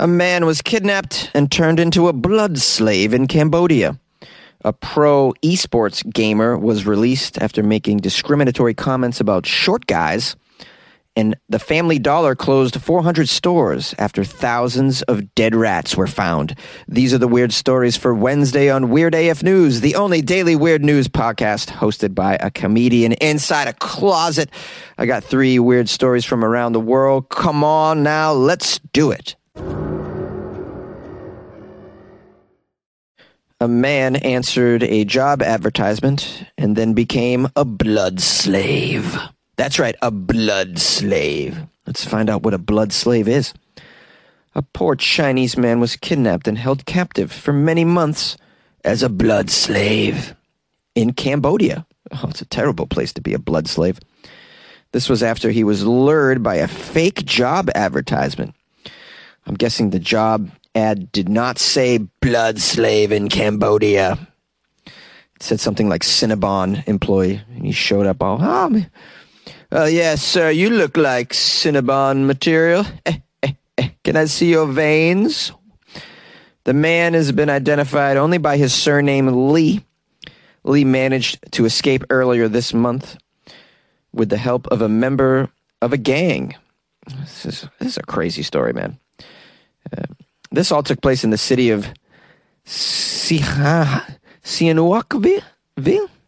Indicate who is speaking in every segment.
Speaker 1: A man was kidnapped and turned into a blood slave in Cambodia. A pro esports gamer was released after making discriminatory comments about short guys. And the Family Dollar closed 400 stores after thousands of dead rats were found. These are the weird stories for Wednesday on Weird AF News, the only daily weird news podcast hosted by a comedian inside a closet. I got three weird stories from around the world. Come on now, let's do it. A man answered a job advertisement and then became a blood slave. That's right, a blood slave. Let's find out what a blood slave is. A poor Chinese man was kidnapped and held captive for many months as a blood slave in Cambodia. Oh, it's a terrible place to be a blood slave. This was after he was lured by a fake job advertisement. I'm guessing the job ad did not say blood slave in Cambodia. It said something like Cinnabon employee. And he showed up all, oh, uh, yes, sir, you look like Cinnabon material. Eh, eh, eh. Can I see your veins? The man has been identified only by his surname Lee. Lee managed to escape earlier this month with the help of a member of a gang. This is, this is a crazy story, man. Uh, this all took place in the city of Sihanoukville?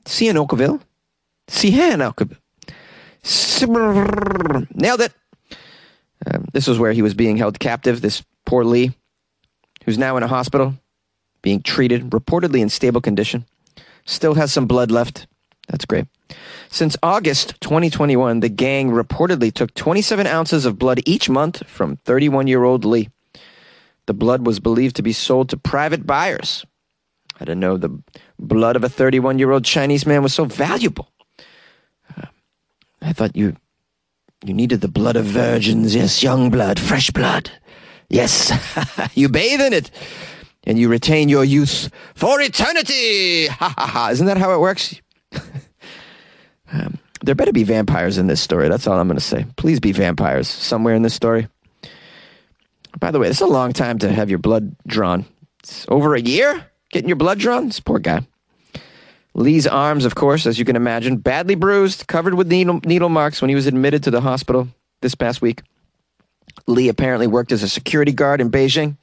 Speaker 1: Sihanoukville? Sihanoukville. Nailed it. Um, this was where he was being held captive, this poor Lee, who's now in a hospital, being treated, reportedly in stable condition. Still has some blood left. That's great. Since August 2021, the gang reportedly took 27 ounces of blood each month from 31 year old Lee. The blood was believed to be sold to private buyers. I didn't know the blood of a 31 year old Chinese man was so valuable. I thought you you needed the blood of virgins, yes, young blood, fresh blood. Yes, you bathe in it and you retain your youth for eternity. Ha ha ha. Isn't that how it works? um, there better be vampires in this story. That's all I'm going to say. Please be vampires somewhere in this story. By the way, it's a long time to have your blood drawn. It's over a year getting your blood drawn. This poor guy. Lee's arms, of course, as you can imagine, badly bruised, covered with needle, needle marks when he was admitted to the hospital this past week. Lee apparently worked as a security guard in Beijing.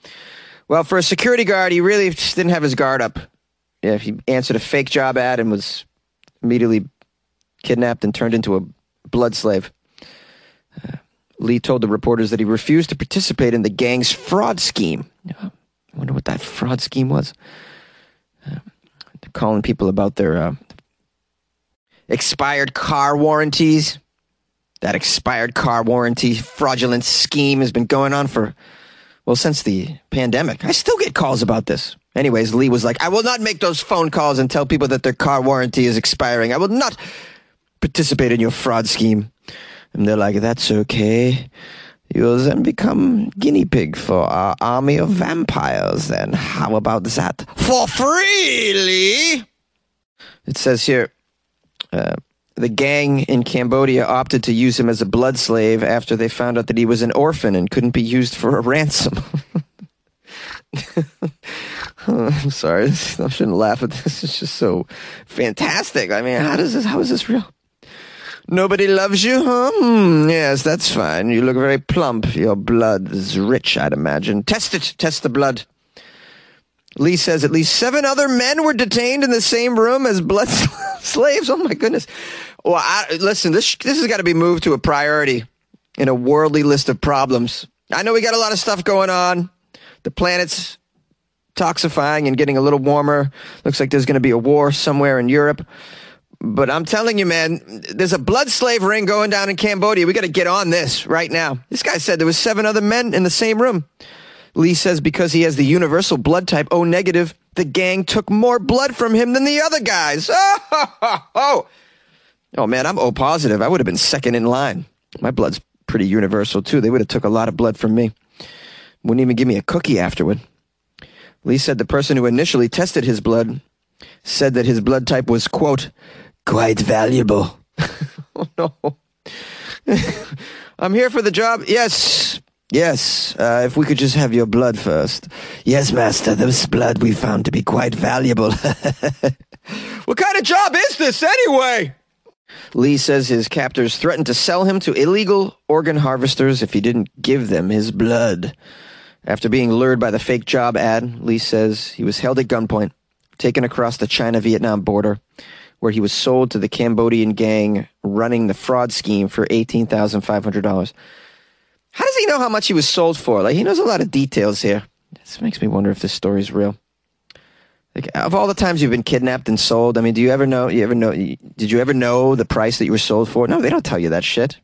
Speaker 1: Well, for a security guard, he really didn't have his guard up. Yeah, he answered a fake job ad and was immediately kidnapped and turned into a blood slave. Uh, Lee told the reporters that he refused to participate in the gang's fraud scheme. I wonder what that fraud scheme was. Uh, calling people about their uh, expired car warranties. That expired car warranty fraudulent scheme has been going on for, well, since the pandemic. I still get calls about this. Anyways, Lee was like, I will not make those phone calls and tell people that their car warranty is expiring. I will not participate in your fraud scheme. And they're like, that's okay. You'll then become guinea pig for our army of vampires, then. How about that? For free, It says here uh, the gang in Cambodia opted to use him as a blood slave after they found out that he was an orphan and couldn't be used for a ransom. I'm sorry, I shouldn't laugh at this. It's just so fantastic. I mean, how does this? How is this real? Nobody loves you, huh? Mm, yes, that's fine. You look very plump. Your blood is rich, I'd imagine. Test it. Test the blood. Lee says at least seven other men were detained in the same room as blood slaves. Oh my goodness. Well, I, listen, this this has got to be moved to a priority in a worldly list of problems. I know we got a lot of stuff going on. The planet's toxifying and getting a little warmer. Looks like there's going to be a war somewhere in Europe. But I'm telling you, man, there's a blood slave ring going down in Cambodia. We got to get on this right now. This guy said there was seven other men in the same room. Lee says because he has the universal blood type O negative, the gang took more blood from him than the other guys. Oh, oh, oh. oh man, I'm O positive. I would have been second in line. My blood's pretty universal too. They would have took a lot of blood from me. Wouldn't even give me a cookie afterward. Lee said the person who initially tested his blood said that his blood type was quote quite valuable. oh no. I'm here for the job. Yes. Yes, uh, if we could just have your blood first. Yes, master, this blood we found to be quite valuable. what kind of job is this anyway? Lee says his captors threatened to sell him to illegal organ harvesters if he didn't give them his blood. After being lured by the fake job ad, Lee says he was held at gunpoint, taken across the China Vietnam border, where he was sold to the Cambodian gang running the fraud scheme for $18,500. How does he know how much he was sold for? Like he knows a lot of details here. This makes me wonder if this story's real. Like of all the times you've been kidnapped and sold, I mean, do you ever know? You ever know? Did you ever know the price that you were sold for? No, they don't tell you that shit.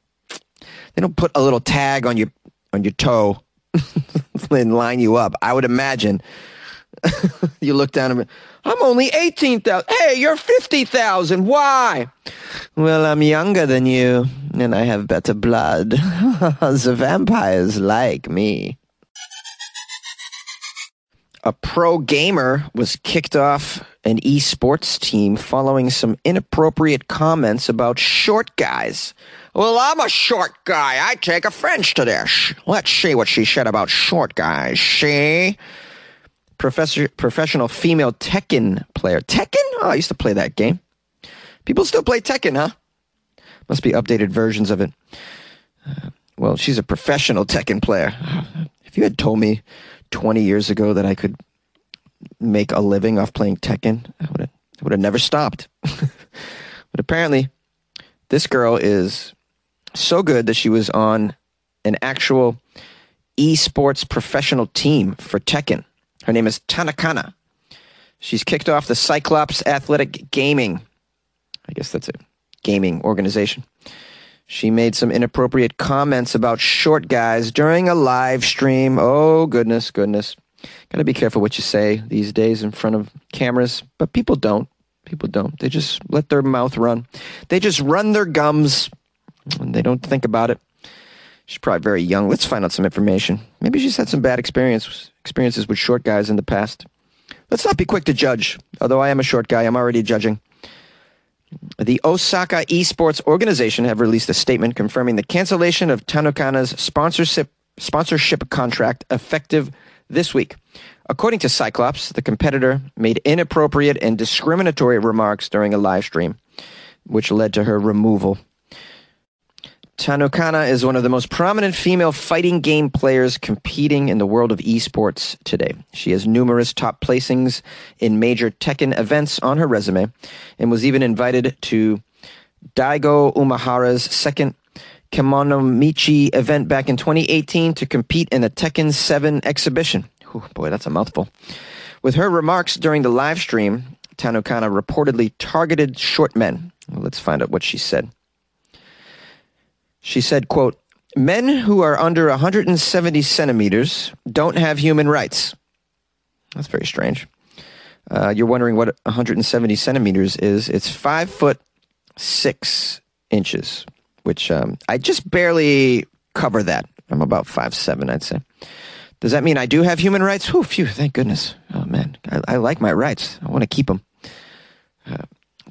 Speaker 1: They don't put a little tag on your on your toe and line you up. I would imagine. you look down and I'm only eighteen thousand. Hey, you're fifty thousand. Why? Well, I'm younger than you, and I have better blood. the vampires like me. A pro gamer was kicked off an esports team following some inappropriate comments about short guys. Well, I'm a short guy. I take offense to this. Let's see what she said about short guys. See? Professor, professional female Tekken player. Tekken? Oh, I used to play that game. People still play Tekken, huh? Must be updated versions of it. Uh, well, she's a professional Tekken player. If you had told me 20 years ago that I could make a living off playing Tekken, I would have, I would have never stopped. but apparently, this girl is so good that she was on an actual esports professional team for Tekken. Her name is Tanakana. She's kicked off the Cyclops Athletic Gaming I guess that's a gaming organization. She made some inappropriate comments about short guys during a live stream. Oh, goodness, goodness. Got to be careful what you say these days in front of cameras, but people don't. People don't. They just let their mouth run. They just run their gums and they don't think about it. She's probably very young. Let's find out some information. Maybe she's had some bad experience, experiences with short guys in the past. Let's not be quick to judge. Although I am a short guy, I'm already judging. The Osaka Esports Organization have released a statement confirming the cancellation of Tanukana's sponsorship sponsorship contract effective this week. According to Cyclops, the competitor made inappropriate and discriminatory remarks during a live stream, which led to her removal. Tanukana is one of the most prominent female fighting game players competing in the world of esports today. She has numerous top placings in major Tekken events on her resume and was even invited to Daigo Umehara's second Kemonomichi event back in 2018 to compete in the Tekken 7 exhibition. Ooh, boy, that's a mouthful. With her remarks during the live stream, Tanukana reportedly targeted short men. Let's find out what she said. She said, quote, men who are under 170 centimeters don't have human rights. That's very strange. Uh, you're wondering what 170 centimeters is. It's five foot six inches, which um, I just barely cover that. I'm about five seven, I'd say. Does that mean I do have human rights? Whew, phew, thank goodness. Oh man, I, I like my rights. I want to keep them. Uh,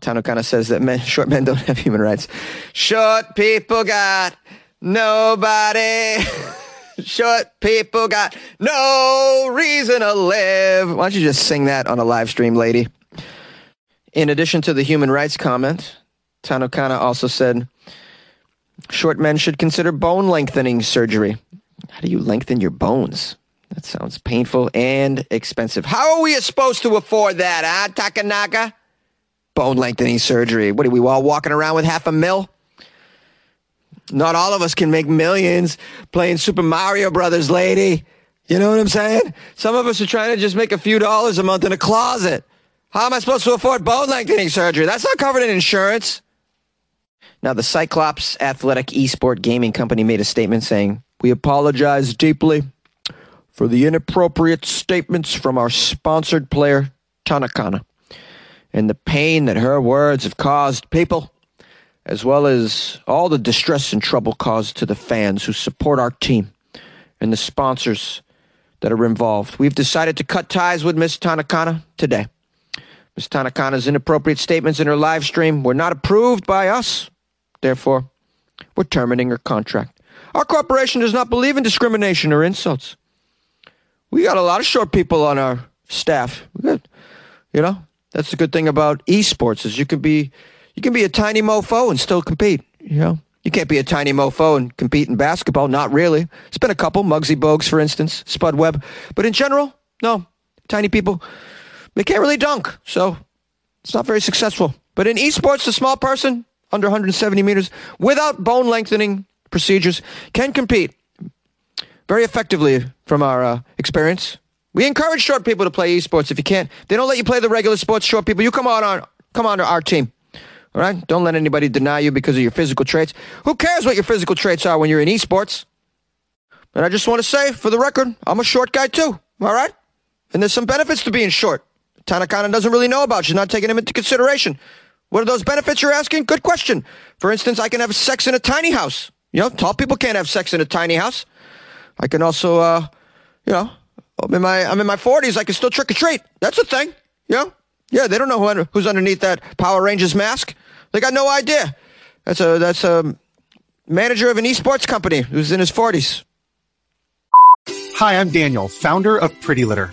Speaker 1: Kind says that men, short men don't have human rights. Short people got nobody. short people got no reason to live. Why don't you just sing that on a live stream, lady? In addition to the human rights comment, Tanukana also said short men should consider bone lengthening surgery. How do you lengthen your bones? That sounds painful and expensive. How are we supposed to afford that, huh, Takanaka? Bone lengthening surgery. What are we all walking around with half a mil? Not all of us can make millions playing Super Mario Brothers, lady. You know what I'm saying? Some of us are trying to just make a few dollars a month in a closet. How am I supposed to afford bone lengthening surgery? That's not covered in insurance. Now, the Cyclops Athletic Esport Gaming Company made a statement saying, We apologize deeply for the inappropriate statements from our sponsored player, Tanakana and the pain that her words have caused people, as well as all the distress and trouble caused to the fans who support our team and the sponsors that are involved. We've decided to cut ties with Miss Tanakana today. Miss Tanakana's inappropriate statements in her live stream were not approved by us. Therefore, we're terminating her contract. Our corporation does not believe in discrimination or insults. We got a lot of short people on our staff. We got, you know, that's the good thing about esports is you can be you can be a tiny mofo and still compete. You know, you can't be a tiny mofo and compete in basketball. Not really. It's been a couple, Muggsy Bogues, for instance, Spud Webb, but in general, no. Tiny people, they can't really dunk, so it's not very successful. But in esports, the small person under 170 meters without bone lengthening procedures can compete very effectively from our uh, experience. We encourage short people to play esports if you can't. They don't let you play the regular sports. Short people, you come on, on come on to our team. All right? Don't let anybody deny you because of your physical traits. Who cares what your physical traits are when you're in esports? And I just want to say, for the record, I'm a short guy too. All right? And there's some benefits to being short. Tanakana doesn't really know about. She's not taking them into consideration. What are those benefits you're asking? Good question. For instance, I can have sex in a tiny house. You know, tall people can't have sex in a tiny house. I can also, uh, you know, I'm in my I'm in my 40s. I can still trick or treat. That's a thing. Yeah. Yeah, they don't know who, who's underneath that Power Rangers mask. They got no idea. That's a that's a manager of an esports company who's in his 40s.
Speaker 2: Hi, I'm Daniel, founder of Pretty Litter.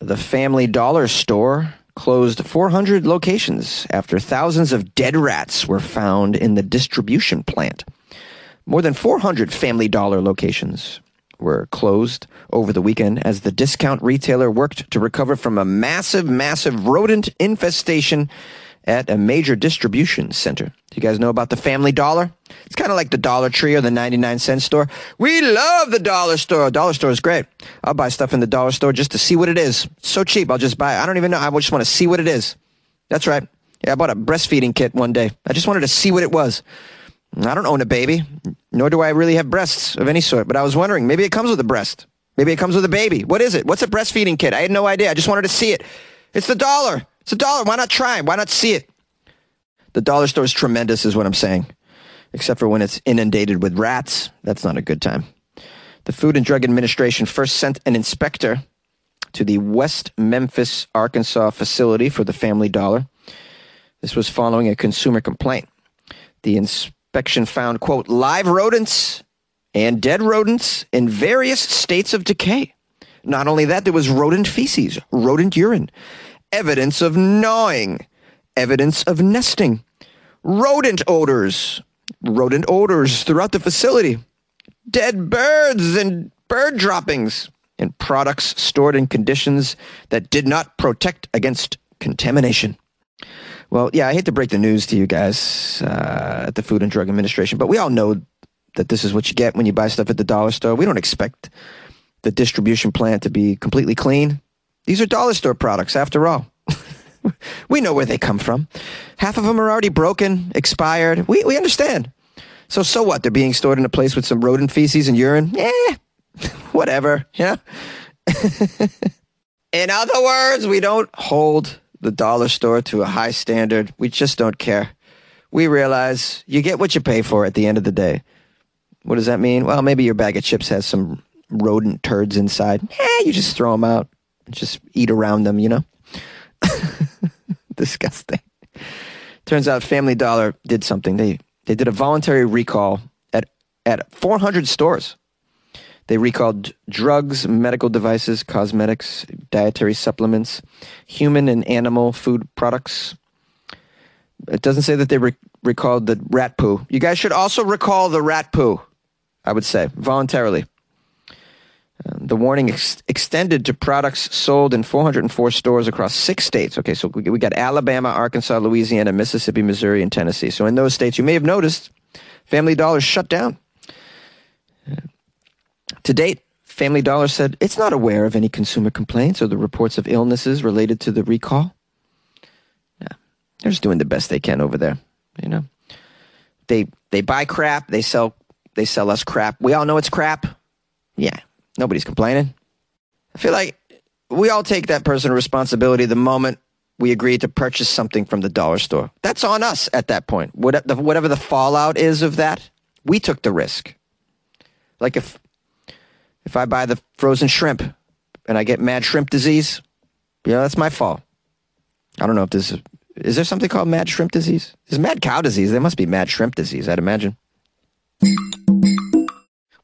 Speaker 1: The Family Dollar store closed 400 locations after thousands of dead rats were found in the distribution plant. More than 400 Family Dollar locations were closed over the weekend as the discount retailer worked to recover from a massive, massive rodent infestation at a major distribution center. You guys know about the Family Dollar? It's kind of like the Dollar Tree or the 99 cent store. We love the dollar store. Dollar store is great. I'll buy stuff in the dollar store just to see what it is. So cheap. I'll just buy it. I don't even know. I just want to see what it is. That's right. Yeah, I bought a breastfeeding kit one day. I just wanted to see what it was. I don't own a baby, nor do I really have breasts of any sort, but I was wondering, maybe it comes with a breast. Maybe it comes with a baby. What is it? What's a breastfeeding kit? I had no idea. I just wanted to see it. It's the dollar. It's a dollar. Why not try? Why not see it? The dollar store is tremendous, is what I'm saying. Except for when it's inundated with rats. That's not a good time. The Food and Drug Administration first sent an inspector to the West Memphis, Arkansas facility for the Family Dollar. This was following a consumer complaint. The inspection found, quote, live rodents and dead rodents in various states of decay. Not only that, there was rodent feces, rodent urine, evidence of gnawing, evidence of nesting, rodent odors, rodent odors throughout the facility, dead birds and bird droppings, and products stored in conditions that did not protect against contamination. Well, yeah, I hate to break the news to you guys uh, at the Food and Drug Administration, but we all know that this is what you get when you buy stuff at the dollar store. We don't expect the distribution plant to be completely clean. These are dollar store products, after all. we know where they come from. Half of them are already broken, expired. We, we understand. So, so what? They're being stored in a place with some rodent feces and urine? Yeah, whatever. Yeah. in other words, we don't hold the dollar store to a high standard. We just don't care. We realize you get what you pay for at the end of the day. What does that mean? Well, maybe your bag of chips has some rodent turds inside. Eh, you just throw them out. Just eat around them, you know? Disgusting. Turns out Family Dollar did something. They they did a voluntary recall at at 400 stores. They recalled drugs, medical devices, cosmetics, dietary supplements, human and animal food products. It doesn't say that they re- recalled the rat poo. You guys should also recall the rat poo, I would say, voluntarily. The warning ex- extended to products sold in 404 stores across six states. Okay, so we, we got Alabama, Arkansas, Louisiana, Mississippi, Missouri, and Tennessee. So in those states, you may have noticed Family Dollar shut down. Uh, to date, Family Dollar said it's not aware of any consumer complaints or the reports of illnesses related to the recall. Yeah, they're just doing the best they can over there. You know, they they buy crap, they sell they sell us crap. We all know it's crap. Yeah, Nobody's complaining. I feel like we all take that personal responsibility the moment we agree to purchase something from the dollar store. That's on us at that point. Whatever the fallout is of that, we took the risk. Like if if I buy the frozen shrimp and I get mad shrimp disease, you know, that's my fault. I don't know if this is, is there something called mad shrimp disease? Is mad cow disease? There must be mad shrimp disease, I'd imagine.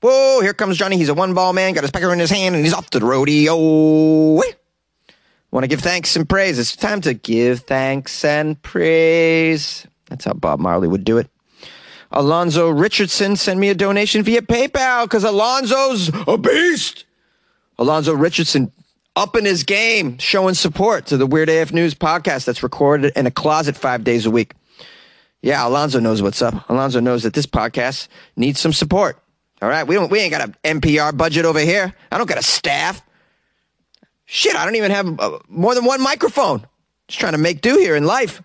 Speaker 1: Whoa, here comes Johnny. He's a one ball man, got his pecker in his hand, and he's off to the rodeo. Want to give thanks and praise. It's time to give thanks and praise. That's how Bob Marley would do it. Alonzo Richardson sent me a donation via PayPal because Alonzo's a beast. Alonzo Richardson up in his game, showing support to the Weird AF News podcast that's recorded in a closet five days a week. Yeah, Alonzo knows what's up. Alonzo knows that this podcast needs some support. All right, we don't. We ain't got an NPR budget over here. I don't got a staff. Shit, I don't even have uh, more than one microphone. Just trying to make do here in life.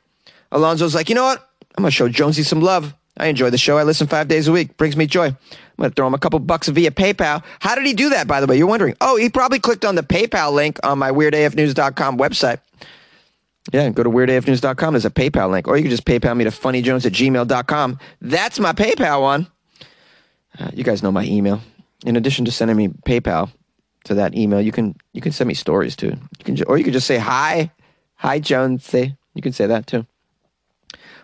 Speaker 1: Alonzo's like, you know what? I'm gonna show Jonesy some love. I enjoy the show. I listen five days a week. Brings me joy. I'm gonna throw him a couple bucks via PayPal. How did he do that? By the way, you're wondering. Oh, he probably clicked on the PayPal link on my WeirdAFNews.com website. Yeah, go to WeirdAFNews.com. There's a PayPal link, or you can just PayPal me to funnyjones at gmail.com. That's my PayPal one. Uh, you guys know my email. In addition to sending me PayPal to that email, you can you can send me stories too. You can or you can just say hi, hi Jones. You can say that too.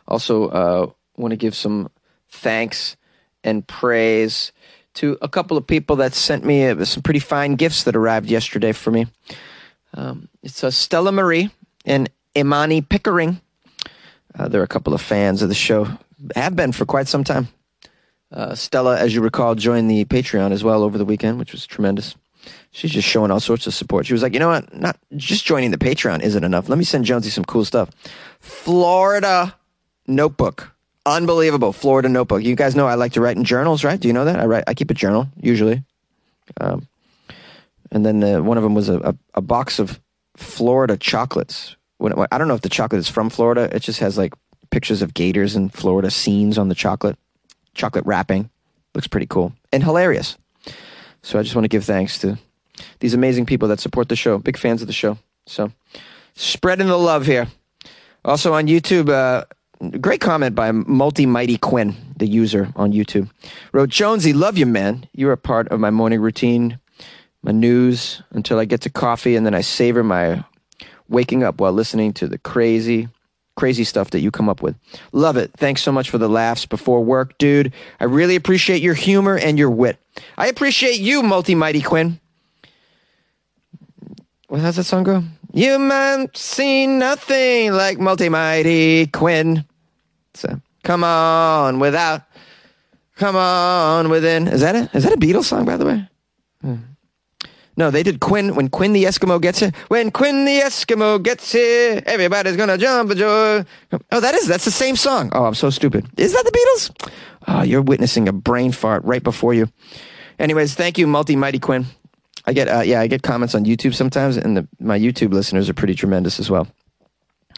Speaker 1: Also, uh, want to give some thanks and praise to a couple of people that sent me uh, some pretty fine gifts that arrived yesterday for me. Um, it's uh, Stella Marie and Imani Pickering. Uh, they're a couple of fans of the show, have been for quite some time. Uh, Stella, as you recall, joined the Patreon as well over the weekend, which was tremendous. She's just showing all sorts of support. She was like, you know what? Not just joining the Patreon isn't enough. Let me send Jonesy some cool stuff. Florida notebook. Unbelievable. Florida notebook. You guys know I like to write in journals, right? Do you know that? I write I keep a journal, usually. Um, and then uh, one of them was a, a, a, box of Florida chocolates. When, I don't know if the chocolate is from Florida. It just has like pictures of gators and Florida scenes on the chocolate chocolate wrapping. Looks pretty cool and hilarious. So I just want to give thanks to these amazing people that support the show. Big fans of the show. So spreading the love here. Also on YouTube, uh, great comment by Multi Mighty Quinn, the user on YouTube. Wrote, Jonesy, love you, man. You're a part of my morning routine, my news, until I get to coffee, and then I savor my waking up while listening to the crazy, crazy stuff that you come up with. Love it. Thanks so much for the laughs before work, dude. I really appreciate your humor and your wit. I appreciate you, Multi Mighty Quinn. What does that song go? You might see nothing like Multi Mighty Quinn. So come on without, come on within. Is that it? Is that a Beatles song, by the way? Hmm. No, they did Quinn when Quinn the Eskimo gets here. When Quinn the Eskimo gets here, everybody's gonna jump joy. Oh, that is that's the same song. Oh, I'm so stupid. Is that the Beatles? Oh, you're witnessing a brain fart right before you. Anyways, thank you, Multi Mighty Quinn. I get uh, yeah, I get comments on YouTube sometimes, and the, my YouTube listeners are pretty tremendous as well.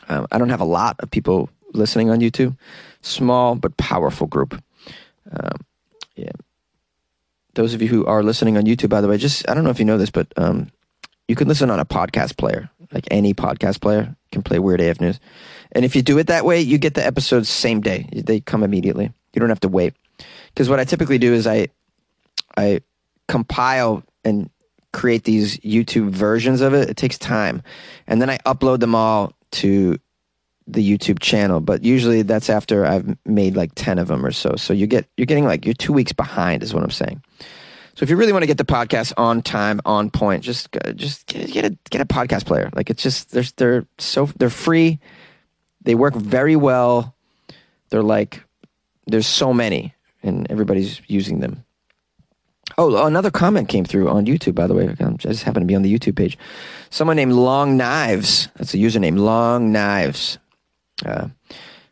Speaker 1: Um, I don't have a lot of people listening on YouTube, small but powerful group. Um, yeah, those of you who are listening on YouTube, by the way, just I don't know if you know this, but um, you can listen on a podcast player, like any podcast player can play Weird AF News. And if you do it that way, you get the episodes same day. They come immediately. You don't have to wait. Because what I typically do is I I compile and create these YouTube versions of it. It takes time. And then I upload them all to the YouTube channel, but usually that's after I've made like 10 of them or so. So you get you're getting like you're 2 weeks behind is what I'm saying. So if you really want to get the podcast on time, on point, just just get, get a get a podcast player. Like it's just they're they're so they're free. They work very well. They're like there's so many and everybody's using them. Oh, oh another comment came through on YouTube, by the way. I just happened to be on the YouTube page. Someone named Long Knives. That's a username, Long Knives. Uh,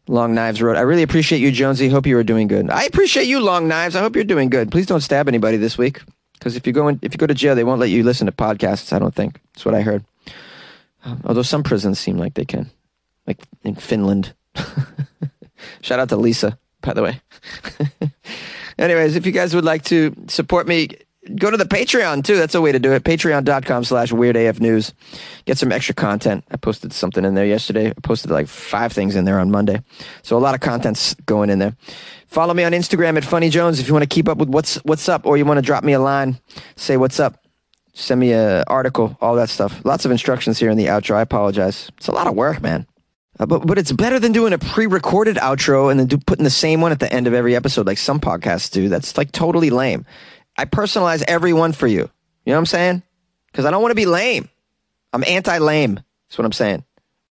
Speaker 1: Long Knives wrote, I really appreciate you, Jonesy. Hope you are doing good. I appreciate you, Long Knives. I hope you're doing good. Please don't stab anybody this week. Because if you go in, if you go to jail, they won't let you listen to podcasts. I don't think that's what I heard. Um, although some prisons seem like they can, like in Finland. Shout out to Lisa, by the way. Anyways, if you guys would like to support me, go to the Patreon too. That's a way to do it. Patreon.com slash weird AF news. Get some extra content. I posted something in there yesterday. I posted like five things in there on Monday. So a lot of content's going in there. Follow me on Instagram at Funny Jones if you want to keep up with what's what's up or you want to drop me a line, say what's up. Send me a article, all that stuff. Lots of instructions here in the outro. I apologize. It's a lot of work, man. Uh, but but it's better than doing a pre-recorded outro and then do, putting the same one at the end of every episode like some podcasts do. That's like totally lame. I personalize every one for you. You know what I'm saying? Because I don't want to be lame. I'm anti-lame. That's what I'm saying.